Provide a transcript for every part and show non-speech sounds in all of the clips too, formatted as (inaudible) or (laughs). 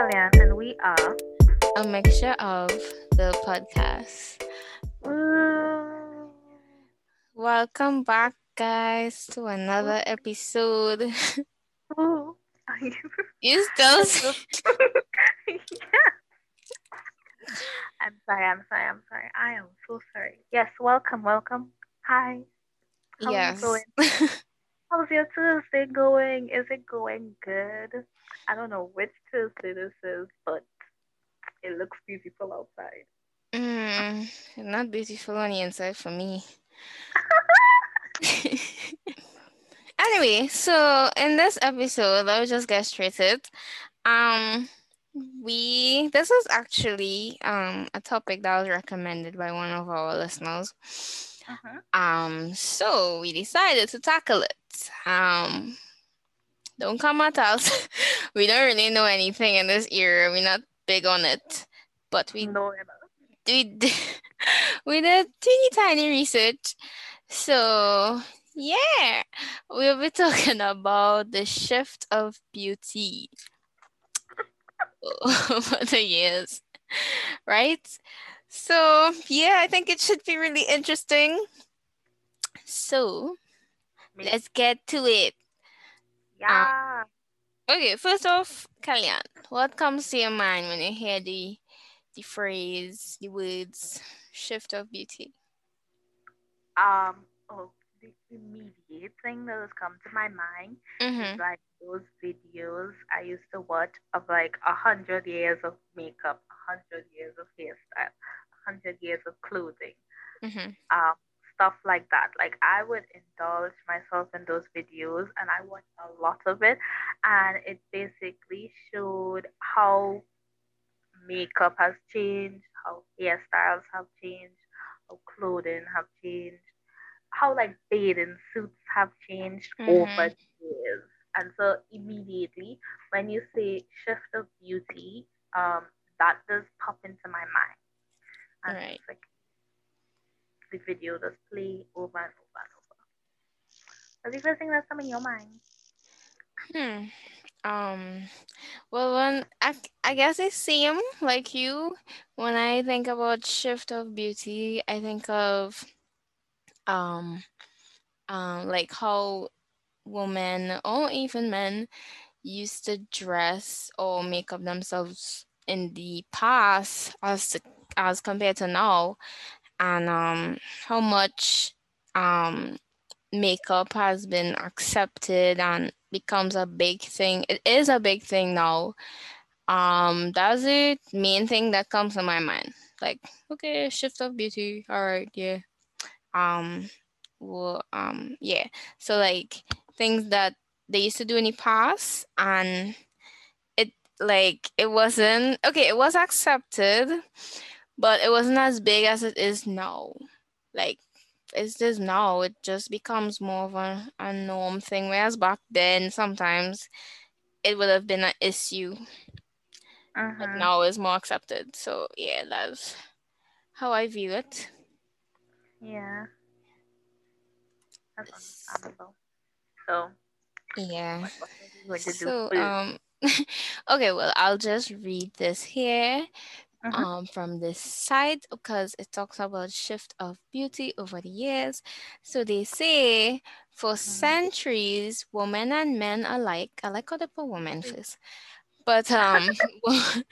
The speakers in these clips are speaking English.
Kellyanne, and we are a mixture of the podcast. Ooh. Mm. Welcome back, guys, to another episode. Ooh. Are you? You still yeah. (laughs) I'm sorry. I'm sorry. I'm sorry. I am so sorry. Yes. Welcome. Welcome. Hi. How yes. (laughs) Are you going? How's your Tuesday going? Is it going good? I don't know which Tuesday this is, but it looks beautiful outside. Mm, not beautiful on the inside for me. (laughs) anyway, so in this episode, I'll just get straight to it. Um, we this is actually um a topic that was recommended by one of our listeners. Uh-huh. Um, so we decided to tackle it. Um, don't come at us. (laughs) we don't really know anything in this era. We're not big on it, but we No, we did, (laughs) we did teeny tiny research. So yeah, we'll be talking about the shift of beauty (laughs) over the years, right? So yeah, I think it should be really interesting. So. Let's get to it. yeah. Okay, first off, Kellyanne, what comes to your mind when you hear the the phrase, the words shift of beauty? um. Oh, the immediate thing that has come to my mind Mm-hmm. is like those videos I used to watch of like a hundred years of makeup, a hundred years of hairstyle, a hundred years of clothing. Mm-hmm. um, stuff like that. Like I would indulge myself in those videos, and I watched a lot of it, and it basically showed how makeup has changed, how hairstyles have changed, how clothing have changed, how like bathing suits have changed over Mhm. the years. And so immediately when you say shift of beauty, um, that does pop into my mind. And Right. it's like the video does play over and over and over. What's the first thing that's come in your mind? Hmm. Um. Well, when I I guess the same like you. When I think about shift of beauty, I think of um um like how women or even men used to dress or make up themselves in the past as as compared to now and um how much um makeup has been accepted and becomes a big thing. It is a big thing now. Um that's the main thing that comes to my mind. Like okay shift of beauty. All right yeah. Um well um yeah. So like things that they used to do in the past and it like it wasn't okay it was accepted but it wasn't as big as it is now. Like it's just now. It just becomes more of a, a norm thing. Whereas back then sometimes it would have been an issue. But Mhm. now it's more accepted. So yeah that's how i view it. Yeah. That's understandable. So, yeah. what, what are you going to So, um, (laughs) okay, well, I'll just read this here Mhm. um, from this site because it talks about shift of beauty over the years. So they say for centuries, women and men alike, I like how they put women first, but um, (laughs)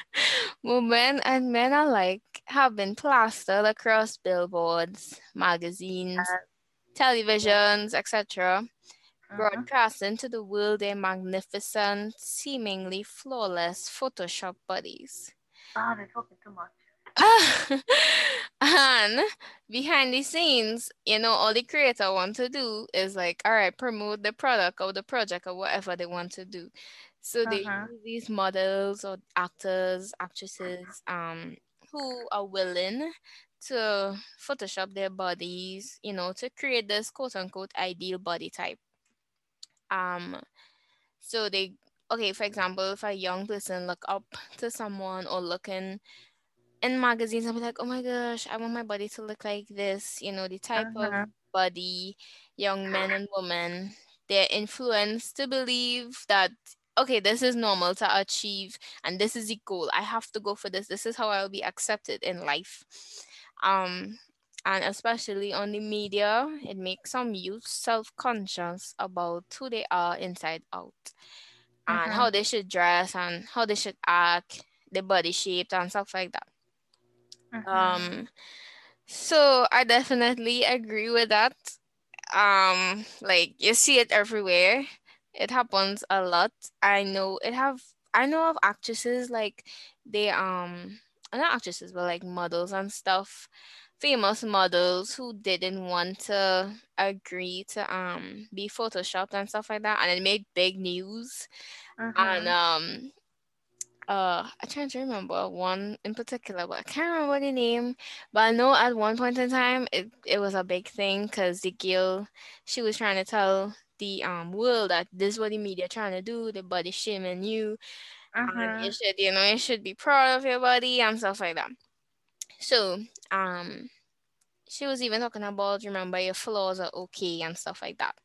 women and men alike have been plastered across billboards, magazines, Uh, televisions, etc mhm. broadcasting to the world their magnificent, seemingly flawless Photoshop bodies. Oh, they're talking too much. (laughs) and behind the scenes, you know, all the creator want to do is like, all right, promote the product or the project or whatever they want to do. So they Mhm. use these models or actors, actresses, um, who are willing to Photoshop their bodies, you know, to create this quote unquote ideal body type. Um, so they okay, for example, if a young person look up (laughs) to someone or looking in magazines and be like, oh my gosh, I want my body to look like this, you know, the type of Mhm. body young men and women they're influenced to believe that okay, this is normal to achieve and this is the goal. I have to go for this. This is how I'll be accepted in life. Um and especially on the media, it makes some youth self-conscious about who they are inside out and Mm-hmm. how they should dress and how they should act, their body shape and stuff like that. Mm-hmm. Um so I definitely agree with that. Um like you see it everywhere. It happens a lot. I know it have I know of actresses like they um not actresses but like models and stuff famous models who didn't want to agree to um be photoshopped and stuff like that and it made big news and Mm-hmm. um uh I trying to remember one in particular, but I can't remember the name. But I know at one point in time it, it was a big thing because the girl she was trying to tell the um world that this is what the media trying to do, the body shaming you and Mm-hmm. you should you know you should be proud of your body and stuff like that. So um she was even talking about remember your flaws are okay and stuff like that.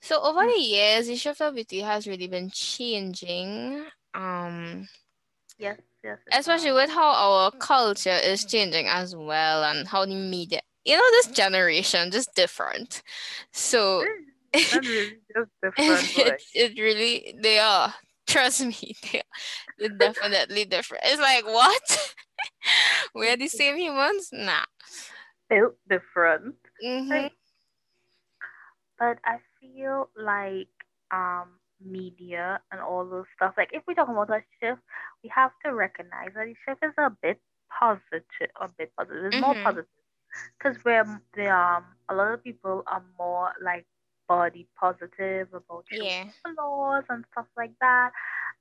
So over the years, the shift of beauty has really been changing. Um, Yes, yes. especially with how our culture is changing as well and how the media you know this generation just different so really just (laughs) different, it, (laughs) it really they are (laughs) trust me they they're definitely different it's like what (laughs) we're the same humans nah built different. mm-hmm. Like, but I feel like um media and all those stuff. Like if we talk about a shift, we have to recognize that the shift is a bit positive, a bit positive. It's more Mm-hmm. positive because where the um a lot of people are more like body positive about yeah flaws and stuff like that.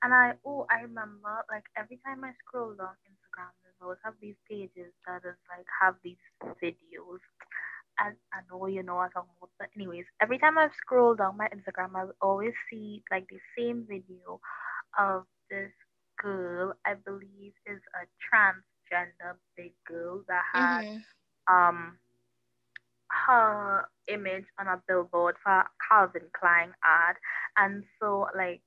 And I oh I remember like every time I scroll down Instagram, there's always have these pages that is like have these videos And I know you know what I'm talking about, but anyways, every time I've scrolled down my Instagram, I always see like the same video of this girl. I believe is a transgender big girl that had mm-hmm. um her image on a billboard for a Calvin Klein ad, and so like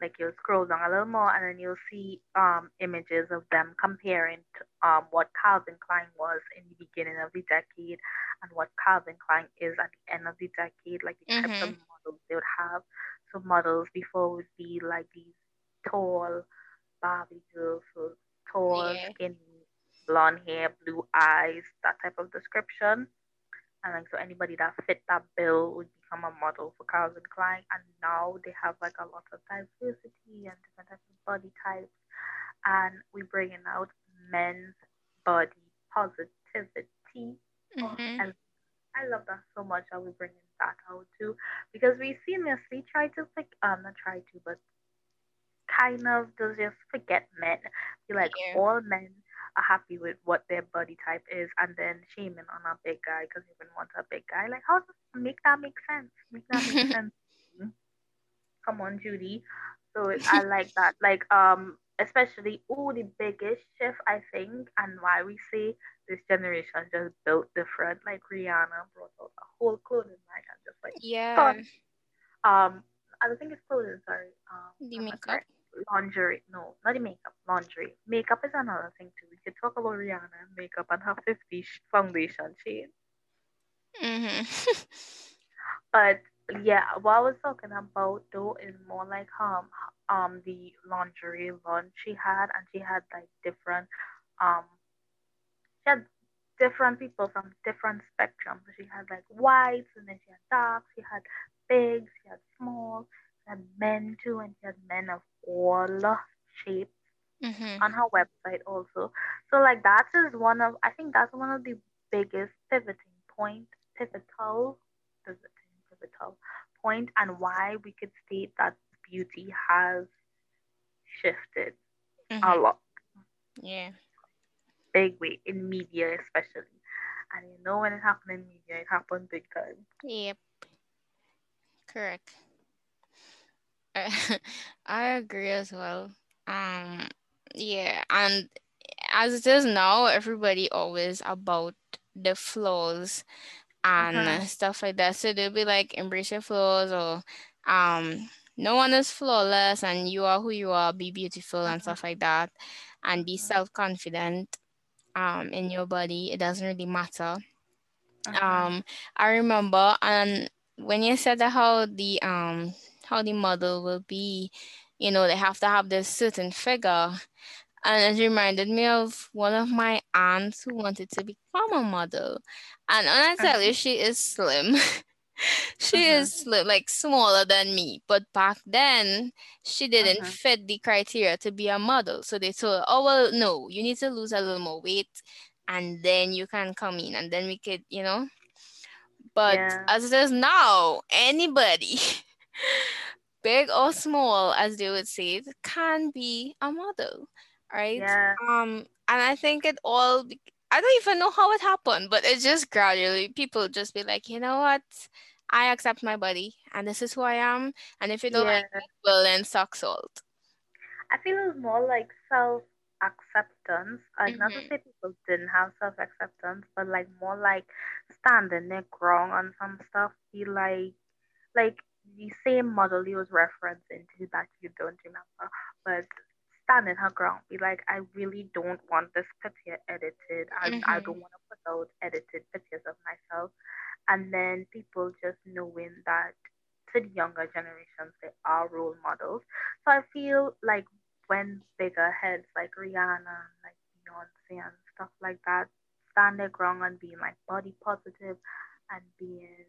like you'll scroll down a little more and then you'll see um images of them comparing to, um what Calvin Klein was in the beginning of the decade and what Calvin Klein is at the end of the decade, like the types of Mm-hmm. models they would have. So models before would be like these tall Barbie girls, so tall, yeah skinny, blonde hair, blue eyes, that type of description. And like so anybody that fit that bill would become a model for Calvin Klein. And now they have like a lot of diversity and different types of body types. And we're bringing out men's body positivity. Mm-hmm. I, I love that so much. How we bringing that out too, because we seamlessly try to like um not try to, but kind of does just forget men. Be like yeah all men happy with what their body type is, and then shaming on a big guy because he even want a big guy. Like how does make that make sense? Make that make (laughs) sense. Come on, Judy. So it- I like that. (laughs) Like um, especially all the biggest shift I think, and why we say this generation just built different. Like Rihanna brought out a whole clothing line and just like yeah. Um, I don't think it's clothing. Sorry. Um, the makeup correct. Lingerie. No, not the makeup. Lingerie. Makeup is another thing too. We could talk about Rihanna makeup and her 50 foundation shade. mm-hmm. (laughs) But yeah, what I was talking about though is more like um um the lingerie launch she had, and she had like different um she had different people from different spectrums. She had like whites, and then she had darks, she had big, she had small, she had men too, and she had men of all shapes Mm-hmm. on her website also. So like that is one of I think that's one of the biggest pivoting point, pivotal, pivoting, pivotal point, and why we could state that beauty has shifted a Mm-hmm. lot, yeah big way in media especially. And you know when it happened in media, it happened big time. Yep, correct. (laughs) I agree as well. Um, yeah, and as it is now, everybody always about the flaws and stuff like that. So they'll be like, embrace your flaws or um no one is flawless and you are who you are, be beautiful and Mhm. stuff like that. And be Mhm. self-confident um in your body. It doesn't really matter. Mhm. Um I remember and when you said that how the um how the model will be, you know, they have to have this certain figure. And it reminded me of one of my aunts who wanted to become a model. And when I tell you she is slim, (laughs) she Mhm. is slim, like smaller than me. But back then, she didn't Mhm. fit the criteria to be a model. So they told her, oh, well, no, you need to lose a little more weight and then you can come in and then we could, you know. But Yeah. as it is now, anybody, (laughs) big or small, as they would say, it can be a model, right? Yeah. Um, and I think it all. be- I don't even know how it happened, but it just gradually people just be like, you know what, I accept my body, and this is who I am. And if you don't Yeah. like it, well, then suck salt. I feel more like self acceptance. Like not to Mm-hmm. say people didn't have self acceptance, but like more like standing their ground on some stuff. Be like like the same model you was referencing to that you don't remember, but standing her ground. Be like, I really don't want this picture edited. I I Mm-hmm. don't want to put out edited pictures of myself. And then people just knowing that to the younger generations they are role models. So I feel like when bigger heads like Rihanna, like Beyonce and stuff like that stand their ground and being like body positive and being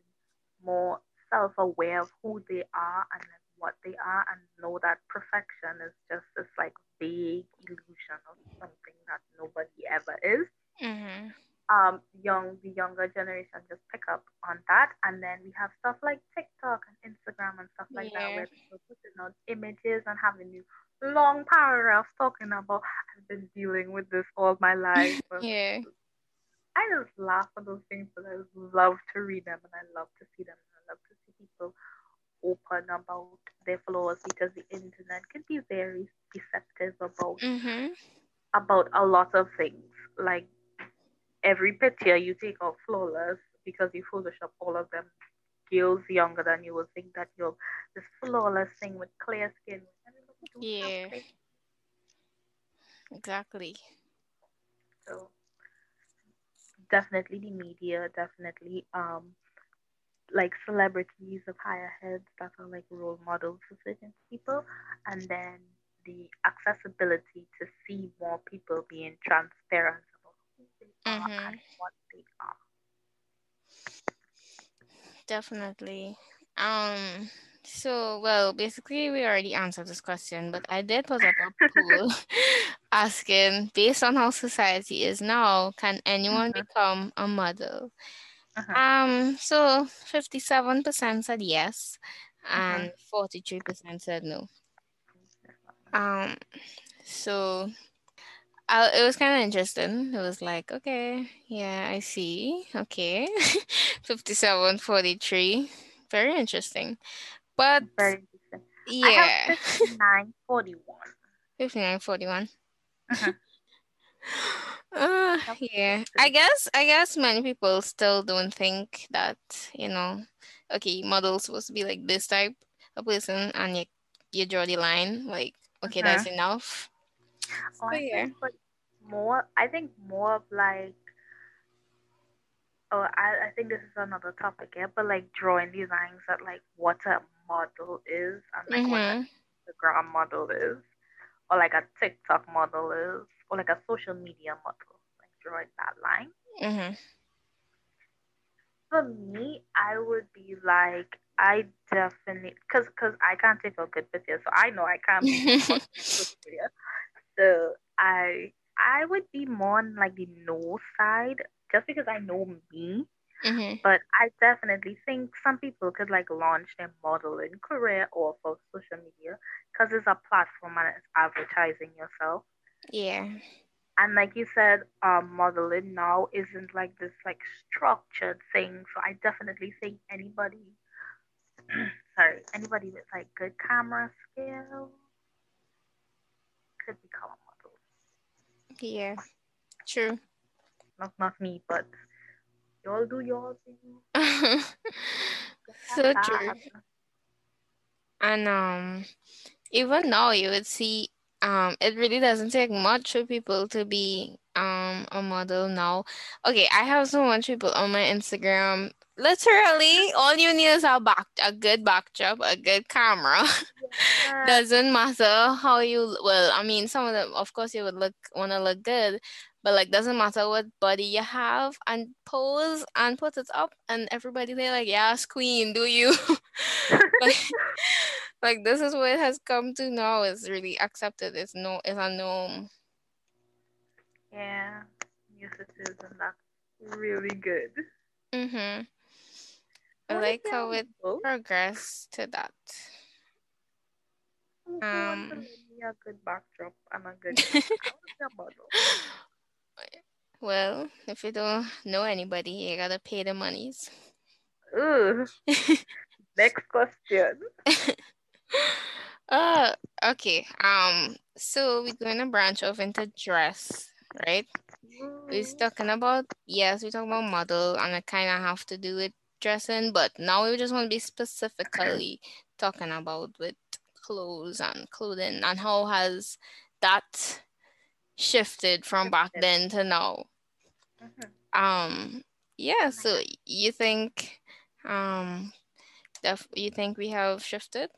more self-aware of who they are and like what they are and know that perfection is just this like vague illusion of something that nobody ever is Mm-hmm. um young the younger generation just pick up on that and then we have stuff like TikTok and Instagram and stuff like that where people putting out images and having these long paragraphs talking about I've been dealing with this all my life. (laughs) Yeah. I just laugh at those things but I love to read them and I love to see them and I love to people open about their flaws because the internet can be very deceptive about Mm-hmm. about a lot of things. Like every picture you take out flawless because you Photoshop all of them girls younger than you will think that you're this flawless thing with clear skin. Everybody don't have Yeah. Exactly. So definitely the media, definitely um like celebrities of higher heads that are like role models for certain people and then the accessibility to see more people being transparent about who they are Mm-hmm. and what they are. Definitely. Um, so well, basically we already answered this question, but I did put up a poll (laughs) asking, based on how society is now, can anyone Mhm, become a model? Mhm, Um, so 57% said yes, mhm. and 43% said no. Um, so I, it was kind of interesting. It was like, okay, yeah, I see. Okay. (laughs) 57, 43. Very interesting. But Very interesting. I have yeah, 5941. (laughs) 59, 41. Mhm. (sighs) Uh, yeah. I guess I guess many people still don't think that, you know, okay, model's supposed to be like this type of person and you you draw the line, like, okay, that's Mhm. enough. Oh, So yeah. think, more, I think more of like, oh, I, I think this is another topic, yeah, but like drawing designs at like what a model is and like what an Mm-hmm. Instagram model is, or like a TikTok model is, or like a social media model, like drawing that line. Mm-hmm. For me, I would be like, I definitely, cause, cause I can't take a good picture, so I know I can't be on social media. So I I would be more on like the no side just because I know me. mm-hmm. But I definitely think some people could like launch their modeling career or for social media because it's a platform and it's advertising yourself. Yeah. And like you said, um, modeling now isn't like this like structured thing. So I definitely think anybody, (clears throat) sorry, anybody with like good camera skills could become a model. Yeah. True. Not not me, but y'all do y'all thing. (laughs) so true. And um, even now you would see um, it really doesn't take much for people to be um a model now. Okay, I have so much people on my Instagram. Literally, all you need is a back, a good backdrop, a good camera. (laughs) Yeah. Doesn't matter how you. Well, I mean, some of them, of course, you would look want to look good, but like, doesn't matter what body you have, and pose and put it up, and everybody they like, yes, queen, do you? (laughs) like, (laughs) like this is what it has come to now. It's really accepted. It's no, it's a norm. yeah. Is, and that's really good. Mm-hmm. I What like how it progressed to that. Who who to Um. a good backdrop and a good (laughs) camera? I want a model. well, if you don't know anybody, you gotta pay the monies. Ugh. (laughs) Next question. (laughs) (laughs) uh, okay. Um, so we're going to branch off into dress, right? We're Mm, talking about yes, we're talking about model, and it kind of have to do with dressing, but now we just want to be specifically talking about with clothes and clothing and how has that shifted from back then to now. mhm. Um, yeah. So you think, um, def- you think we have shifted?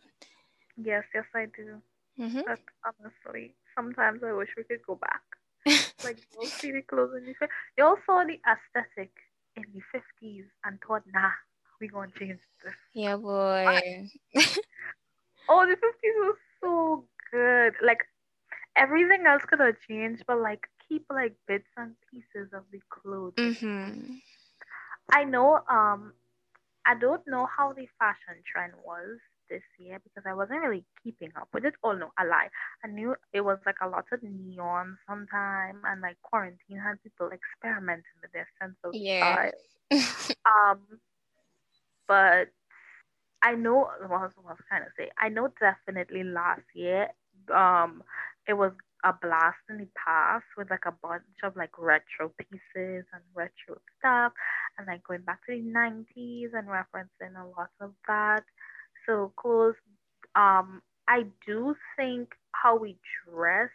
Yes, yes, I do. Mm-hmm. But honestly, sometimes I wish we could go back. (laughs) Like, you all see the clothes in the fif- You all saw the aesthetic in the 50s and thought, nah, we gonna change this. yeah, boy. (laughs) Oh, the 50s was so good. Like, everything else could have changed, but like, keep like bits and pieces of the clothes. Mm-hmm. I know, um, I don't know how the fashion trend was this year because I wasn't really keeping up with it. Oh no, a lie. I knew it was like a lot of neon sometime and like quarantine had people experimenting with their sense of Yeah. style. (laughs) Um, but I know what I was, what I was trying to say. I know definitely last year, um, it was a blast in the past with like a bunch of like retro pieces and retro stuff and like going back to the nineties and referencing a lot of that. So clothes, um, I do think how we dress.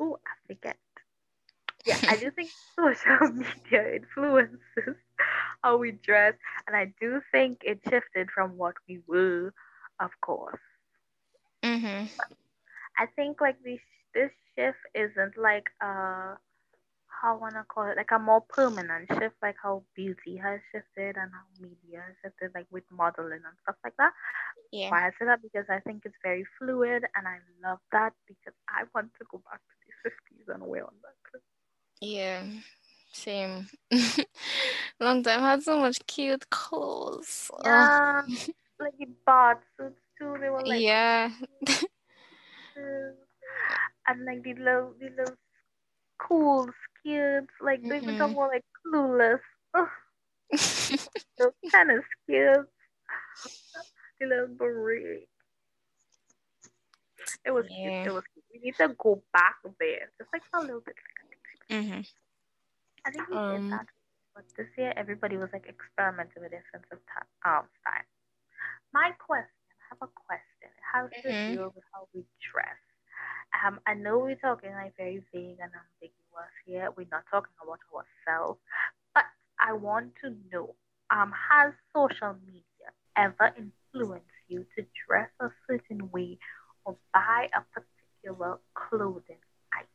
Oh, I forget. Yeah, I do think (laughs) (laughs) social media influences how we dress, and I do think it shifted from what we were, of course. mm-hmm. I think like this this shift isn't like uh how I wanna call it like a more permanent shift, like how beauty has shifted and how media has shifted, like with modeling and stuff like that. Yeah. Why I say that because I think it's very fluid, and I love that because I want to go back to the fifties and wear on that. Yeah. Same. (laughs) Long time had so much cute clothes. Yeah, like the bath suits too. They were like yeah. (laughs) and like the little the little cool skirts. Like they talk Mhm. about like clueless. Ugh, (laughs) those kind of skirts. The little beret. It was cute. It was cute. We need to go back there, just like a little bit. hmm I think we Um. did that, but this year everybody was like experimenting with their sense of ta- um style. My question, I have a question. It has to Mhm. do with how we dress. Um, I know we're talking like very vague and ambiguous here. We're not talking about ourselves, but I want to know, um, has social media ever influenced you to dress a certain way or buy a particular clothing item?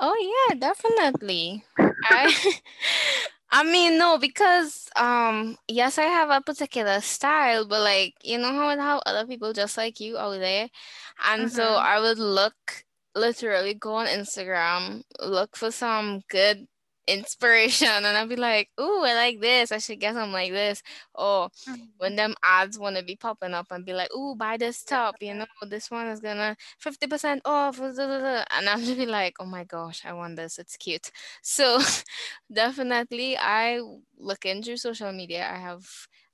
Oh yeah, definitely. I (laughs) I mean no, because um yes, I have a particular style, but like you know how how other people just like you out there, and so Mhm. I would look literally go on Instagram, look for some good inspiration, and I'd be like, "Ooh, I like this. I should get something like this." Or when mm-hmm. them ads want to be popping up and be like, "Ooh, buy this top. You know, this one is gonna fifty percent off." blah, blah, blah, blah," And I'm (laughs) just be like, "Oh my gosh, I want this. It's cute." So (laughs) definitely, I look into social media. I have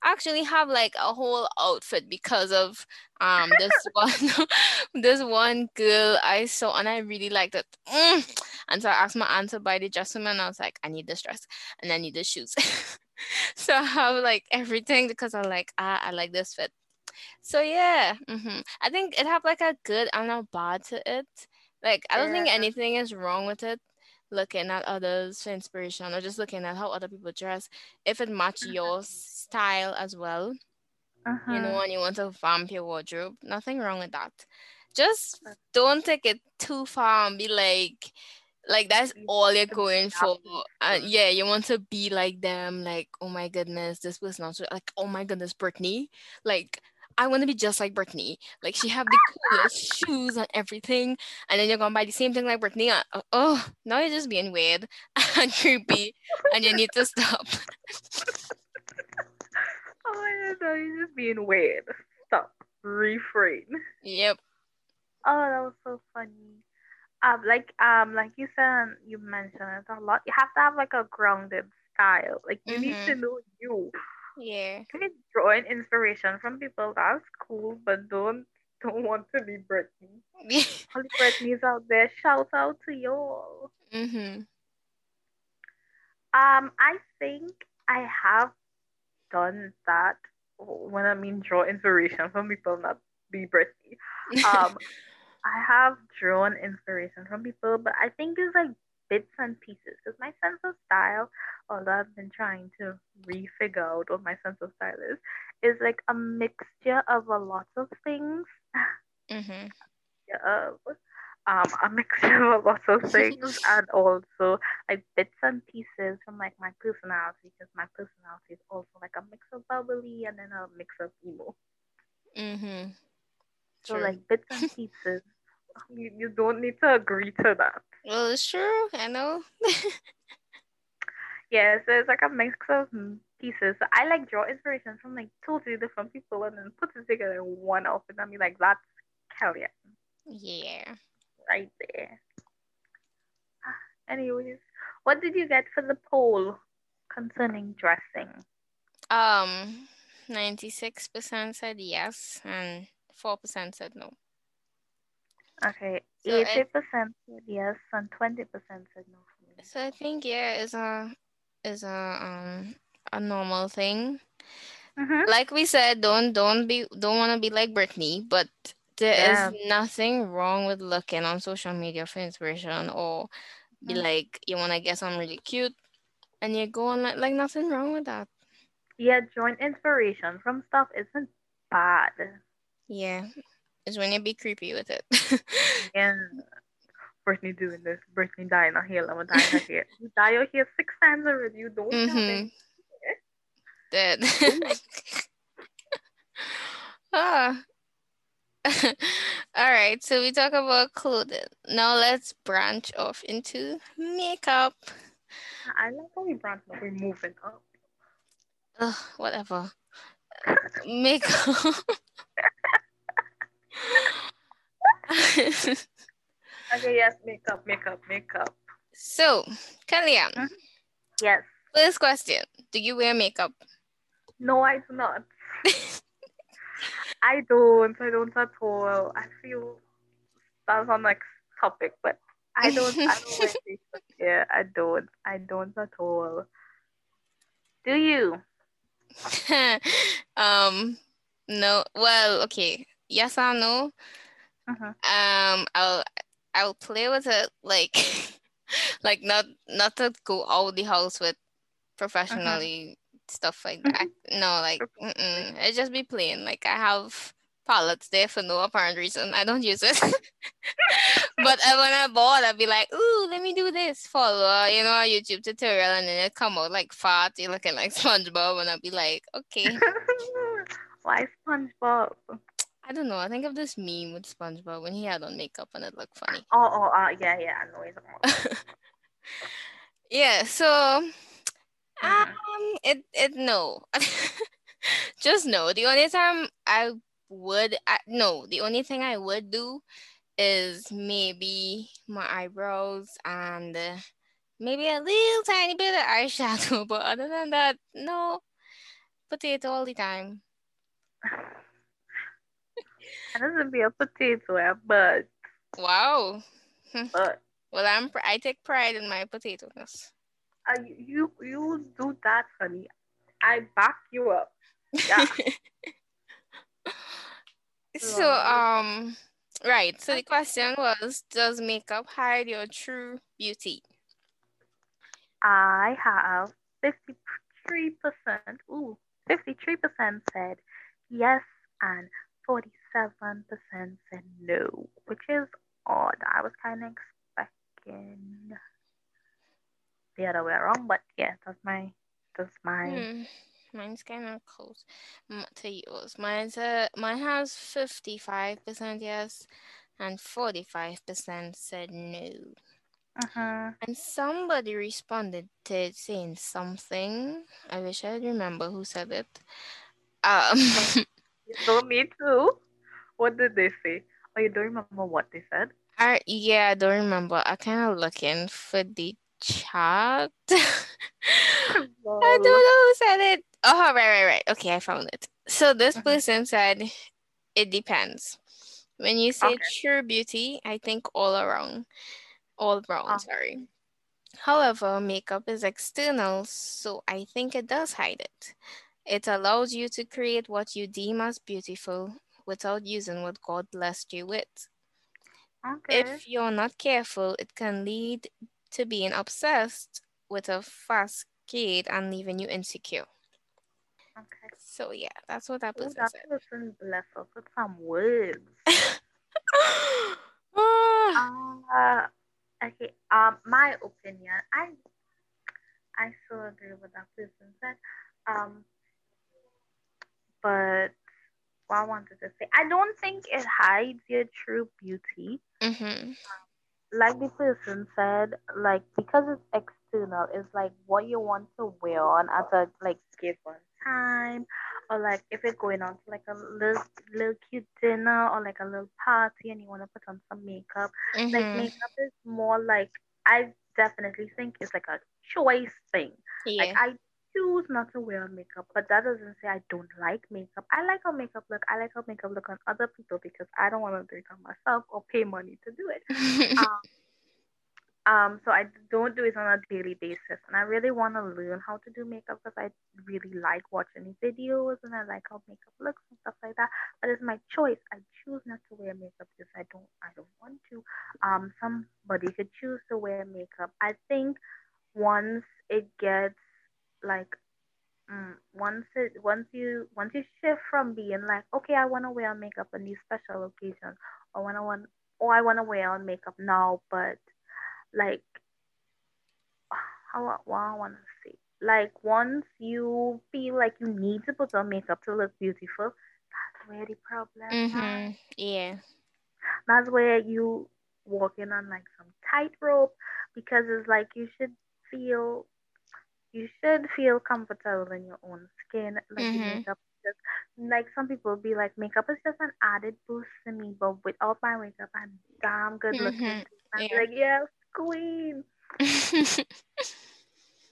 actually have like a whole outfit because of um this (laughs) one this one girl I saw and I really liked it. Mm. (clears throat) And so I asked my aunt to buy the dress for me and I was like, I need this dress and I need the shoes. (laughs) so I have like everything because I'm like ah, I like this fit. So yeah, hmm I think it have like a good and a bad to it. Like I don't think anything is wrong with it. Looking at others for inspiration or just looking at how other people dress, if it match your style as well, you know, Uh-huh. and you want to vamp your wardrobe, nothing wrong with that. Just don't take it too far and be like, like that's all you're going for. And yeah, you want to be like them, like, oh my goodness, this person also like, oh my goodness, Brittany. Like, I want to be just like Brittany. Like she have the coolest shoes and everything. And then you're gonna buy the same thing like Brittany. and- uh, Oh, now you're just being weird (laughs) and creepy and you need to stop. (laughs) Oh my god, you're just being weird. Stop. Refrain. Yep. Oh, that was so funny. Um, like um, like you said, you mentioned it a lot. You have to have like a grounded style. Like you need to Mhm. know you. Yeah. You can draw an inspiration from people. That's cool, but don't don't want to be Britney. (laughs) All the Britneys out there, shout out to y'all. mhm. Um, I think I have done that when I mean draw inspiration from people, not be Britney. (laughs) Um, I have drawn inspiration from people, but I think it's like bits and pieces because my sense of style, although I've been trying to refigure out what my sense of style is, is like a mixture of a lot of things. Mm-hmm. (laughs) Of, um, a mixture of a lot of things, (laughs) and also like bits and pieces from like my personality because my personality is also like a mix of bubbly and then a mix of emo. Mm-hmm. So True. like bits and (laughs) pieces. You, you don't need to agree to that. Well, it's true. I know. (laughs) Yeah, so it's like a mix of pieces. So I like draw inspiration from like totally different people and then put it together in one outfit. I mean, like that's Kellyanne yeah. right there. (sighs) Anyways, what did you get for the poll concerning dressing? Um, ninety-six percent said yes, and four percent said no. Okay, So eighty percent said yes and twenty percent said no. So I think yeah is a is a um a normal thing. Mm-hmm. Like we said, don't don't be don't want to be like Britney, but there is Yeah. nothing wrong with looking on social media for inspiration or be Mhm. like you want to get something really cute and you go on like like nothing wrong with that. Yeah, joint inspiration from stuff isn't bad. Yeah, it's when you be creepy with it. (laughs) And Brittany doing this, Brittany dyeing her hair, I'm gonna dye her hair. You dye your hair six times already, you don't mm-hmm. it. That. (laughs) ah. (laughs) All right, so we talk about clothing. Now let's branch off into makeup. I like how we branch up, we're moving up. Ugh, whatever. Makeup. Okay, yes, makeup, makeup, makeup. so, Kellyanne, Mhm. Yes. first question: Do you wear makeup? No, I do not. (laughs) I don't. I don't at all. I feel that's on next topic, but I don't. I don't wear (laughs) makeup. Yeah, I don't. I don't at all. Do you? (laughs) um, no. Well, okay. Yes or no? Mhm. Um, I'll I'll play with it like (laughs) like not not to go out the house with professionally stuff like that. No, like it just be playing. Like I have palettes there for no apparent reason. I don't use it. (laughs) but I, when I bought, I'd be like, ooh, let me do this. Follow, you know, a YouTube tutorial, and then it come out like fat. You're looking like (laughs) SpongeBob, and I'd be like, okay. Why SpongeBob? I don't know. I think of this meme with SpongeBob when he had on makeup and it looked funny. Oh, oh, uh, yeah, yeah. I know he's (laughs) yeah, so Mhm. um it it no. (laughs) Just no. The only time I would I, no, the only thing I would do is maybe my eyebrows and maybe a little tiny bit of eyeshadow, (laughs) but other than that, no. Potato all the time. Doesn't be a potato, but Wow. (laughs) but Well, I'm I take pride in my potatoes. uh, you you do that, honey. I back you up. Yeah. (laughs) So, um, right. So the question was, does makeup hide your true beauty? I have 53%. Ooh, 53% said yes and 47% said no, which is odd. I was kind of expecting the other way around, but yeah, that's my that's my. Hmm. Mine's kind of close to yours. Mine's a, mine has 55% yes and 45% said no. Uh-huh. And somebody responded to saying something. I wish I remember who said it. Um, (laughs) so me too. What did they say? Oh, you don't remember what they said? I yeah, I don't remember. I kind of looking for the chat. (laughs) I don't know who said it. Oh, right, right, right. Okay, I found it. So this mm-hmm. person said, "It depends." When you say okay. true beauty, I think all around, all wrong. Oh. Sorry. However, makeup is external, so I think it does hide it. It allows you to create what you deem as beautiful without using what God blessed you with. Okay. If you're not careful, it can lead to being obsessed with a fast kid and leaving you insecure. Okay. So yeah, that's what that person Ooh, that said. person bless us with some words. (laughs) uh, okay. Um, my opinion, I I so agree with that person said. Um, but I wanted to say, I don't think it hides your true beauty. Mm-hmm. Like the person said, like because it's external, it's like what you want to wear on at a like given time, or like if you're going on to like a little little cute dinner or like a little party and you want to put on some makeup. Mm-hmm. Like makeup is more like I definitely think it's like a choice thing. Yeah. Like I choose not to wear makeup, but that doesn't say I don't like makeup. I like how makeup look. I like how makeup look on other people because I don't want to do it on myself or pay money to do it. (laughs) um, um, so I don't do it on a daily basis, and I really want to learn how to do makeup because I really like watching videos and I like how makeup looks and stuff like that. But it's my choice. I choose not to wear makeup because I don't. I don't want to. Um, somebody could choose to wear makeup. I think once it gets like mm, once it once you once you shift from being like okay I want to wear makeup on these special occasions or when I want or I want to wear on makeup now but like how what I want to say like once you feel like you need to put on makeup to look beautiful that's where the problem mm-hmm. yeah that's where you walking on like some tightrope because it's like you should feel you should feel comfortable in your own skin, like mm-hmm. makeup. Just, like some people be like, makeup is just an added boost to me, but without my makeup, I'm damn good looking. Mm-hmm. I'm yeah. like, yes, queen. (laughs)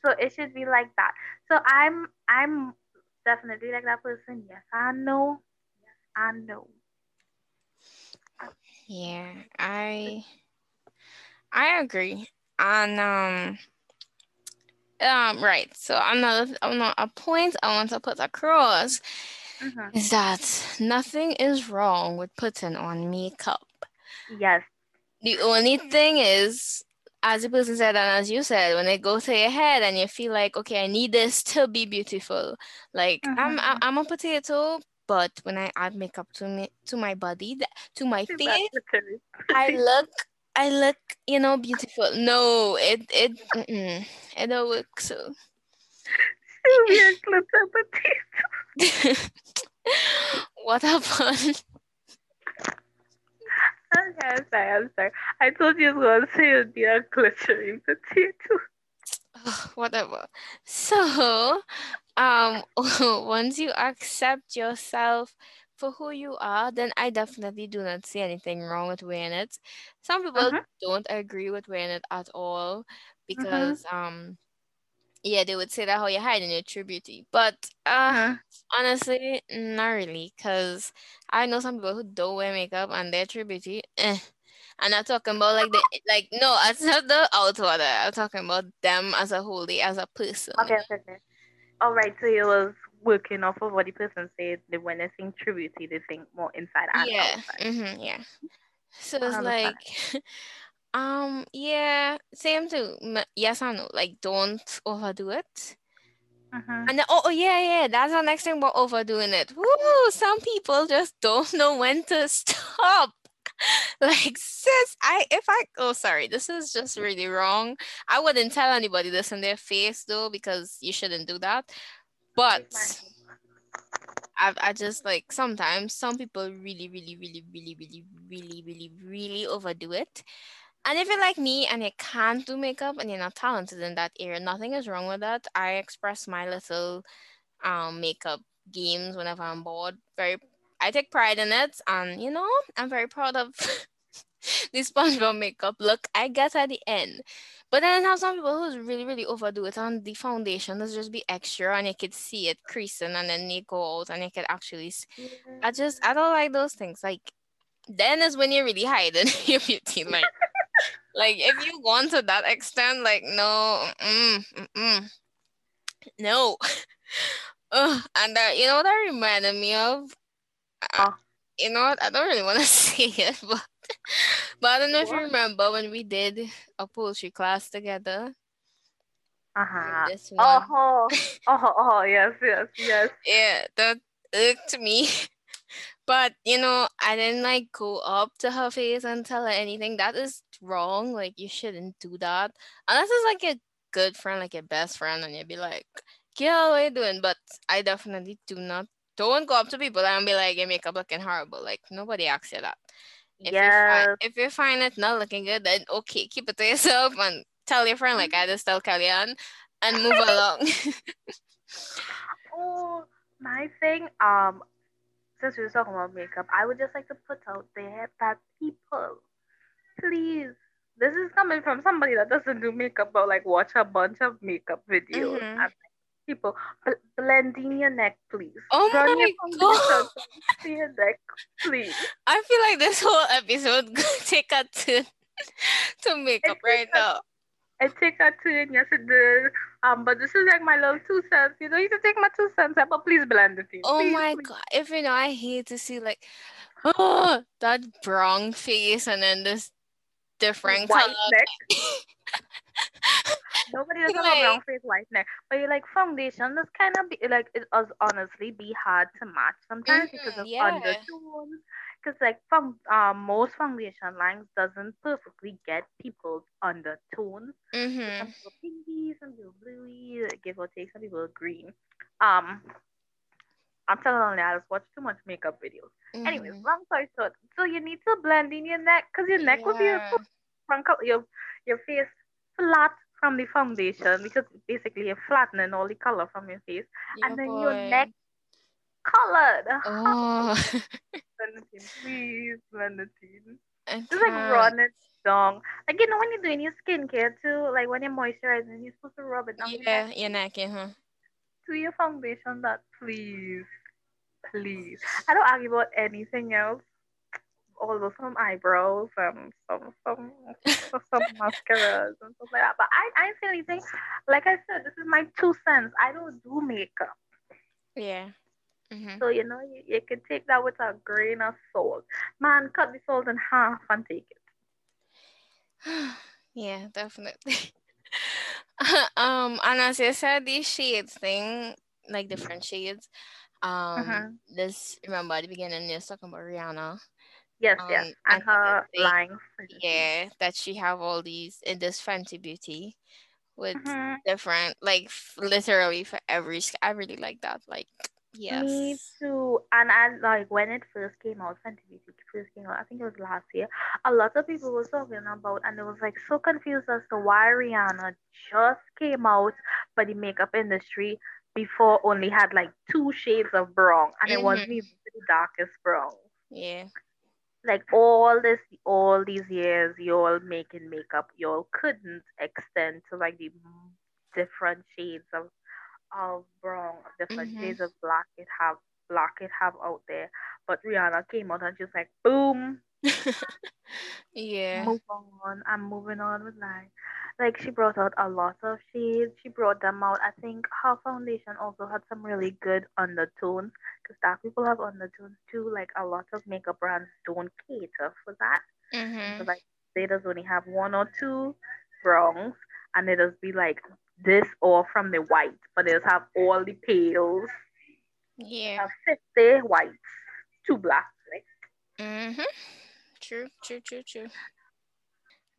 so it should be like that. So I'm, I'm definitely like that person. Yes, I know. Yes, I know. Yeah, I, I agree. And um um, right. So another, another point I want to put across mm-hmm. is that nothing is wrong with putting on makeup. Yes. The only thing is, as the person said, and as you said, when it goes to your head and you feel like, okay, I need this (laughs) to be beautiful. Like. I'm, I'm, I'm a potato, but when I add makeup to me, to my body, to my (laughs) face, I (laughs) look I look, you know, beautiful. No, it it mm-mm, it don't work so. (laughs) what happened? Okay, I'm sorry, I'm sorry. I told you I was going to say you'd be a glittering potato. whatever. So, um, (laughs) once you accept yourself for who you are, then I definitely do not see anything wrong with wearing it. Some people uh-huh. don't agree with wearing it at all uh-huh. because uh-huh. um yeah, they would say that how you're hiding your true beauty. But uh uh-huh. honestly, not really, because I know some people who don't wear makeup and their true beauty, eh. I'm not talking about like the like no, it's not (laughs) the outward. I'm talking about them as a whole, as a person. Okay, okay, okay. All right, so you was working off of what the person said. They when they think true beauty, they think more inside and Yeah. outside. Mm-hmm, yeah. So it's like, (laughs) um, yeah, same too. Yes or no? Like, don't overdo it. Mhm. And then, oh, oh, yeah, yeah, that's the next thing about overdoing it. Woo! Some people just don't know when to stop. (laughs) like, sis, I if I oh sorry, this is just really wrong. I wouldn't tell anybody this in their face though, because you shouldn't do that. But I I just like sometimes some people really, really, really, really, really, really, really, really overdo it. And if you're like me and you can't do makeup and you're not talented in that area, nothing is wrong with that. I express my little um makeup games whenever I'm bored. Very I take pride in it and you know, I'm very proud of (laughs) the (laughs) SpongeBob makeup look I get at the end. But then I have some people who's really, really overdo it on the foundation does just be extra and you could see it creasing and then they go out and you could actually I just I don't like those things. Like then is when you're really hiding (laughs) your beauty. Like like if you go to that extent, like no, mm, mm, no. (laughs) Ugh, and uh, you know what that reminded me of? Uh, you know what? I don't really want to (laughs) say it, but but I don't know if you remember when we did a poetry class together. Uh huh. This one, Oh, oh, oh, yes, yes, yes. (laughs) yeah, that irked me. (laughs) But you know, I didn't like go up to her face and tell her anything. That is wrong. Like you shouldn't do that. Unless it's like a good friend, like your best friend, and you'd be like, "Girl, what are you doing?" But I definitely do not. Don't go up to people and be like, "Your makeup looking horrible." Like nobody asks you that. If you find if you find it not looking good, then okay, keep it to yourself and tell your friend like I just tell Kellyanne and move (laughs) along. Oh, my thing. Um, since we were talking about makeup, I would just like to put out there that people, please, this is coming from somebody that doesn't do makeup, but like watch a bunch of makeup videos Mhm. and people bl- blending your neck, please. Oh Run my God. to your neck, please. I feel like this whole episode (laughs) could take a turn (laughs) to makeup right now. I take a turn, yes it did. Um, but this is like my little two cents. You don't need to take my two cents, but please blend it in. Oh Please, my please. god! If you know, I hate to see like, oh, that brown face and then this different white color. neck. (laughs) Nobody does have a brown face, whitener. But you like foundation, this kind of be like it does honestly be hard to match sometimes because Mhm, of yeah. undertones. Because like from um most foundation lines doesn't perfectly get people's undertones. Some Mm-hmm. people pinky, some people bluey, give or take. Some people green. Um, I'm telling you, I just watch too much makeup videos. Anyways, Mhm. long story short, so you need to blend in your neck because your neck will be Yeah. from your your face flat from the foundation because basically you're flattening all the color from your face Yeah, and then your neck colored. Oh, blend it in, please blend it in. I Just like run it down. Like you know when you're doing your skincare too, like when you're moisturizing, you're supposed to rub it down your Yeah, neck your neck, yeah, huh? to your foundation. That please, please. I don't argue about anything else. Although some eyebrows and some some some (laughs) mascaras and stuff like that. But I I ain't say anything. Like I said, this is my two cents. I don't do makeup. Yeah. Mm-hmm. So you know you, you can take that with a grain of salt. Man, cut the salt in half and take it. (sighs) yeah, definitely. (laughs) um, and as you said, these shades thing, like different shades. Um, Mhm. this remember at the beginning, you was talking about Rihanna. Yes, yes. Um, And and her lying. Yeah, that she have all these in this Fenty Beauty with Mhm. different, like f- literally for every. I really like that. Like, yes. Me too. And I like when it first came out, Fenty Beauty first came out, I think it was last year. A lot of people were talking about, and it was like so confused as to why Rihanna just came out for the makeup industry before only had like two shades of brown, and it wasn't Mhm. even the darkest brown. Yeah. Like all this, all these years, y'all making makeup, y'all couldn't extend to like the different shades of of brown, different Mhm. shades of black it have black it have out there. But Rihanna came out and she's like boom, (laughs) Yeah. move on. I'm moving on with life. Like she brought out a lot of shades. She brought them out. I think her foundation also had some really good undertones because dark people have undertones too. Like a lot of makeup brands don't cater for that. And so like they just only have one or two browns and they just be like this or from the white, but they just have all the pales. Yeah. have fifty whites, two blacks. Like Mhm. True. True. True. True.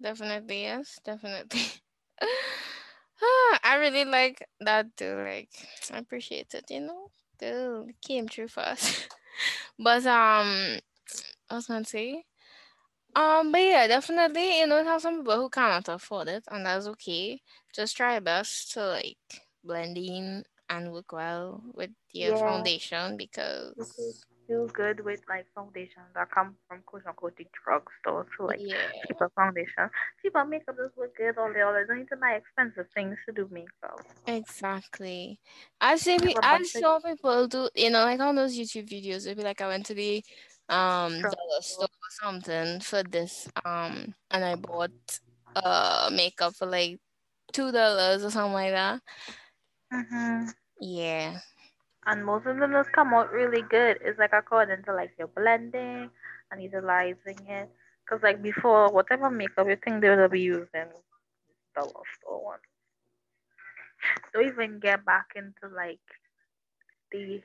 Definitely. Yes. Definitely. (laughs) I really like that too. Like, I appreciate it. You know, Dude, it came true for us. but um, I was gonna say. Um, but yeah, definitely, you know, have some people who cannot afford it, and that's okay. Just try your best to like blend in and work well with your yeah, foundation because do good with like foundations that come from quote unquote the drugstore. So like yeah, cheaper foundation. Cheaper makeup does look good all the other. Don't need to buy expensive things to do makeup. exactly. I see. I We I saw people do, you know, like on those YouTube videos. It'd be like I went to the um dollar store or something for this um, and I bought uh makeup for like two dollars or something like that. Mm-hmm. Yeah. And most of them just come out really good. It's like according to like your blending and utilizing it. Cause like before, whatever makeup you think they would be using, the store one. Don't even get back into like the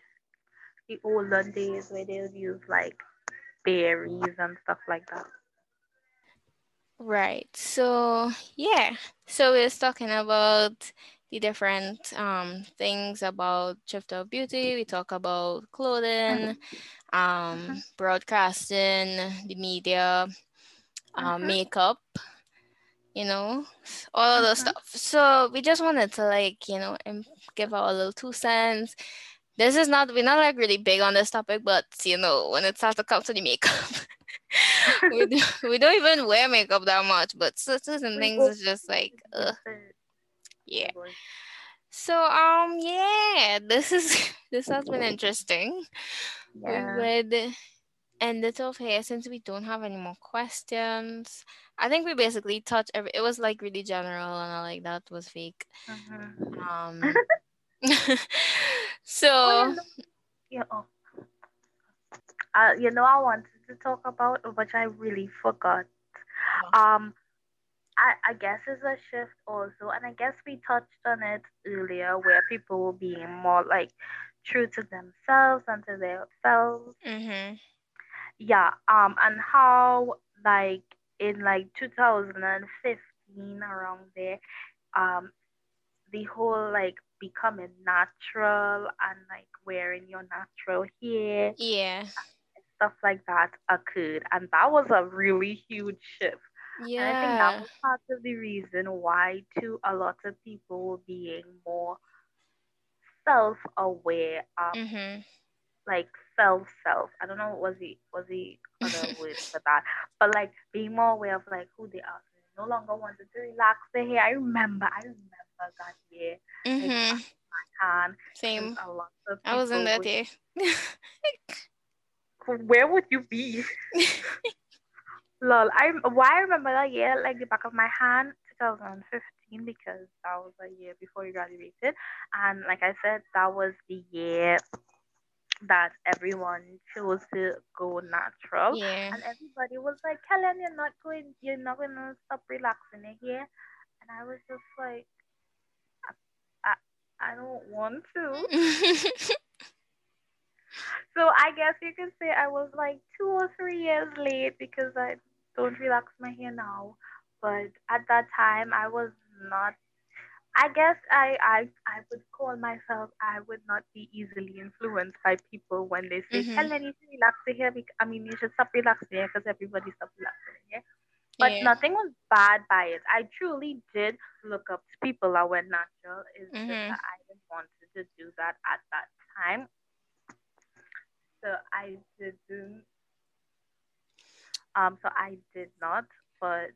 the olden days where they would use like berries and stuff like that. Right. So, yeah. So we're talking about the different um things about shift of beauty. We talk about clothing, um, broadcasting, the media, um, Mhm. makeup, you know, all of those stuff. So we just wanted to like, you know, give our little two cents. This is not we're not like really big on this topic, but you know, when it starts to come to the makeup, (laughs) we (laughs) do, we don't even wear makeup that much, but cer- certain things is just like, (laughs) ugh. Yeah. Oh. So um, yeah, this is (laughs) this has been interesting. We Yeah. would end it off here since we don't have any more questions. I think we basically touched every. It was like really general, and I like that was fake. Mhm. Um, (laughs) (laughs) oh, you so know, yeah. Oh, uh, you know, I wanted to talk about, which I really forgot. Um, I, I guess it's a shift also, and I guess we touched on it earlier, where people will be more like true to themselves and to their selves. mm-hmm. Yeah, um, and how like in like 2015 around there, um, the whole like becoming natural and like wearing your natural hair yeah, stuff like that occurred, and that was a really huge shift. And I think that was part of the reason why, too, a lot of people being more self aware, um, mm-hmm. like self self. I don't know what was the was the other (laughs) word for that, but like being more aware of like who they are. They no longer wanted to relax their hair. I remember, I remember that year, mm-hmm. back in my hand, Same. a lot of I was in that would. day. (laughs) Where would you be? (laughs) Lol, I why I remember that year like the back of my hand, 2015, because that was the year before you graduated, and like I said, that was the year that everyone chose to go natural, yeah. and everybody was like, "Helen, you're not going, you're not gonna stop relaxing it here," and I was just like, I, I don't want to. (laughs) So I guess you could say I was like two or three years late because I don't relax my hair now. But at that time, I was not. I guess I, I I would call myself I would not be easily influenced by people when they say, mm-hmm. "Helen, you should relax your hair." I mean, you should stop relaxing your hair because everybody stop relaxing hair. But Yeah. nothing was bad by it. I truly did look up to people that went natural. It's just Mm-hmm. that I didn't want to do that at that time. So I didn't Um, so I did not, but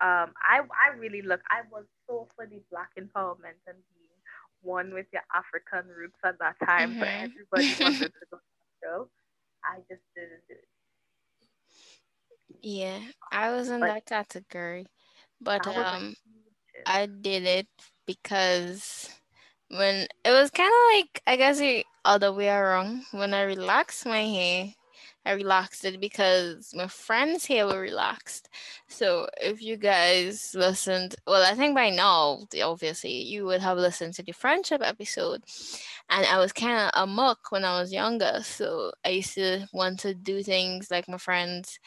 um, I I really look. I was so for the black empowerment and being one with your African roots at that time. So everybody Mm-hmm. (laughs) wanted to go natural. I just didn't do it. Yeah, I was in But that category, but that um. I did it because when it was kind of like I guess the other way around. When I relaxed my hair, I relaxed it because my friends' here were relaxed. So if you guys listened, well, I think by now, obviously, you would have listened to the friendship episode. And I was kind of a muck when I was younger. So I used to want to do things like my friends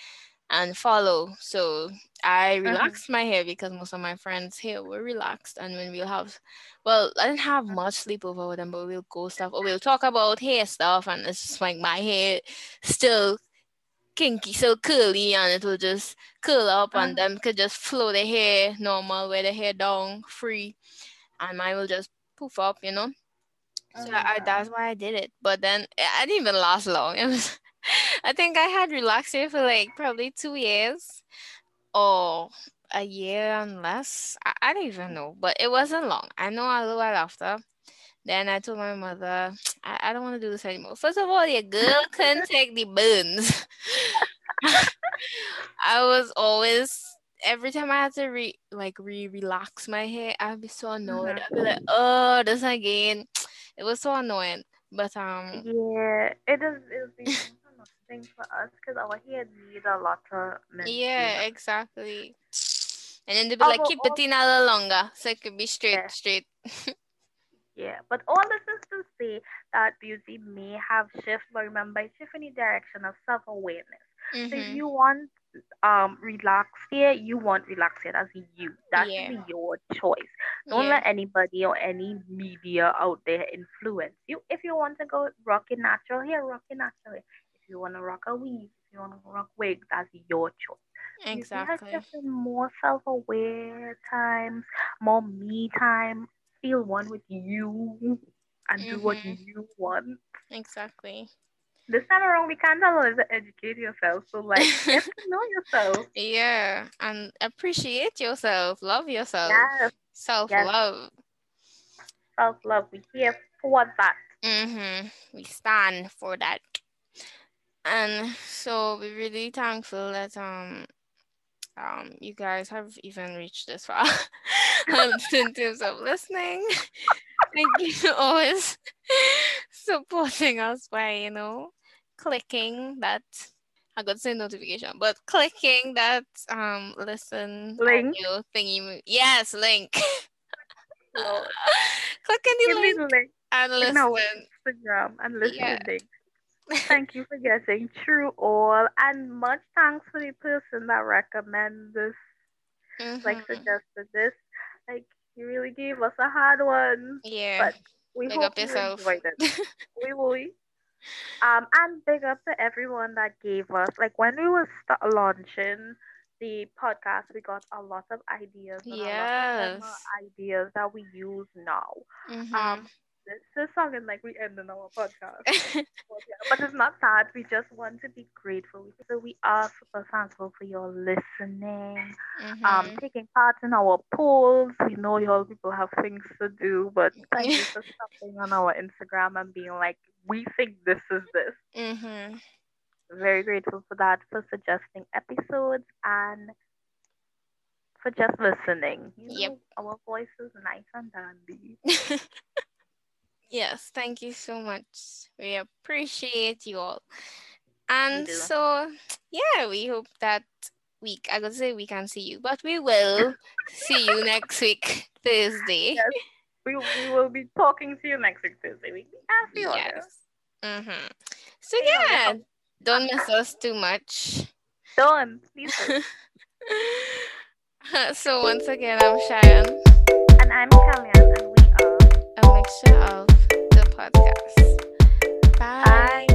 and follow. So I Mhm, relaxed my hair because most of my friends' hair were relaxed. And when we'll have, well, I didn't have much sleepover with them, but we'll go stuff or we'll talk about hair stuff. And it's just like my hair still kinky, so curly, and it will just curl up, and mhm, them could just flow the hair normal, wear the hair down free, and mine will just poof up, you know. So I, mhm, that's why I did it. But then I didn't even last long. (laughs) It was, I think I had relaxed hair for like probably two years or a year and less. I, I don't even know, but it wasn't long. I know a little while after. Then I told my mother, I, I don't want to do this anymore. First of all, your girl couldn't take the burns. (laughs) I was always every time I had to re like re relax my hair, I'd be so annoyed. I'd be like, mhm. oh, this again. It was so annoying. But um, Yeah, it is. It's the most annoying thing for us because our hair need a lot of yeah, exactly. And then they'd be like, Although keep it all in a little longer so it could be straight, yeah, straight. (laughs) yeah, but all this is to say that beauty may have shift, but remember, it's shift in the direction of self awareness. So if Mm-hmm. you want um relax here, you want relax here. That's you. That's Yeah. your choice. Don't Yeah. let anybody or any media out there influence you. If you want to go rock it natural hair, rock it natural hair. If you want to rock a weave, if you want to rock wig, that's your choice. Exactly. just been more self-aware times, more me time. Feel one with you and do what Mm-hmm. you want. Exactly. This time around, we can't you to educate yourself. So, like, (laughs) get to know yourself. yeah. And appreciate yourself. Love yourself. Yes, Self yes, love. self love. We here for that. Mm-hmm. We stand for that. And so we're really thankful that um um you guys have even reached this far (laughs) um, (laughs) in terms of listening. Thank you for (laughs) always supporting us by, you know, clicking that I got to say notification, but clicking that um listen Link, thingy. Yes, link. Clicking the link link and listen. Instagram and Yeah. Thank you for getting through all, and much thanks for the person that recommended this, like mm-hmm. suggested this. Like you really gave us a hard one, Yeah. but we Big hope up you yourself. enjoyed it. (laughs) We will. Um, and big up to everyone that gave us like when we were st- launching the podcast, we got a lot of ideas, and a lot of yes. ideas that we use now. Mm-hmm. Um, this is sounding like we ending our podcast. (laughs) But, yeah, but it's not that. We just want to be grateful. So we are super thankful for your listening, um, mm-hmm. taking part in our polls. We know y'all people have things to do, but (laughs) thank you for stopping on our Instagram and being like, we think this is this. mm-hmm. Very grateful for that, for suggesting episodes and for just listening. You Yep. know, our voice is nice and dandy. (laughs) yes, thank you so much. We appreciate you all. And so, yeah, we hope that week, I could say we can see you, but we will see you next week, (laughs) Thursday. Yes, we, we will be talking to you next week, Thursday. We I'll see you all there. Yes. Mm-hmm. So, See you on the yeah, don't miss us too much. Done. Please (laughs) so, once again, I'm Shiann, And I'm Kellyanne, and we are a mixture of the podcast. Bye. Bye.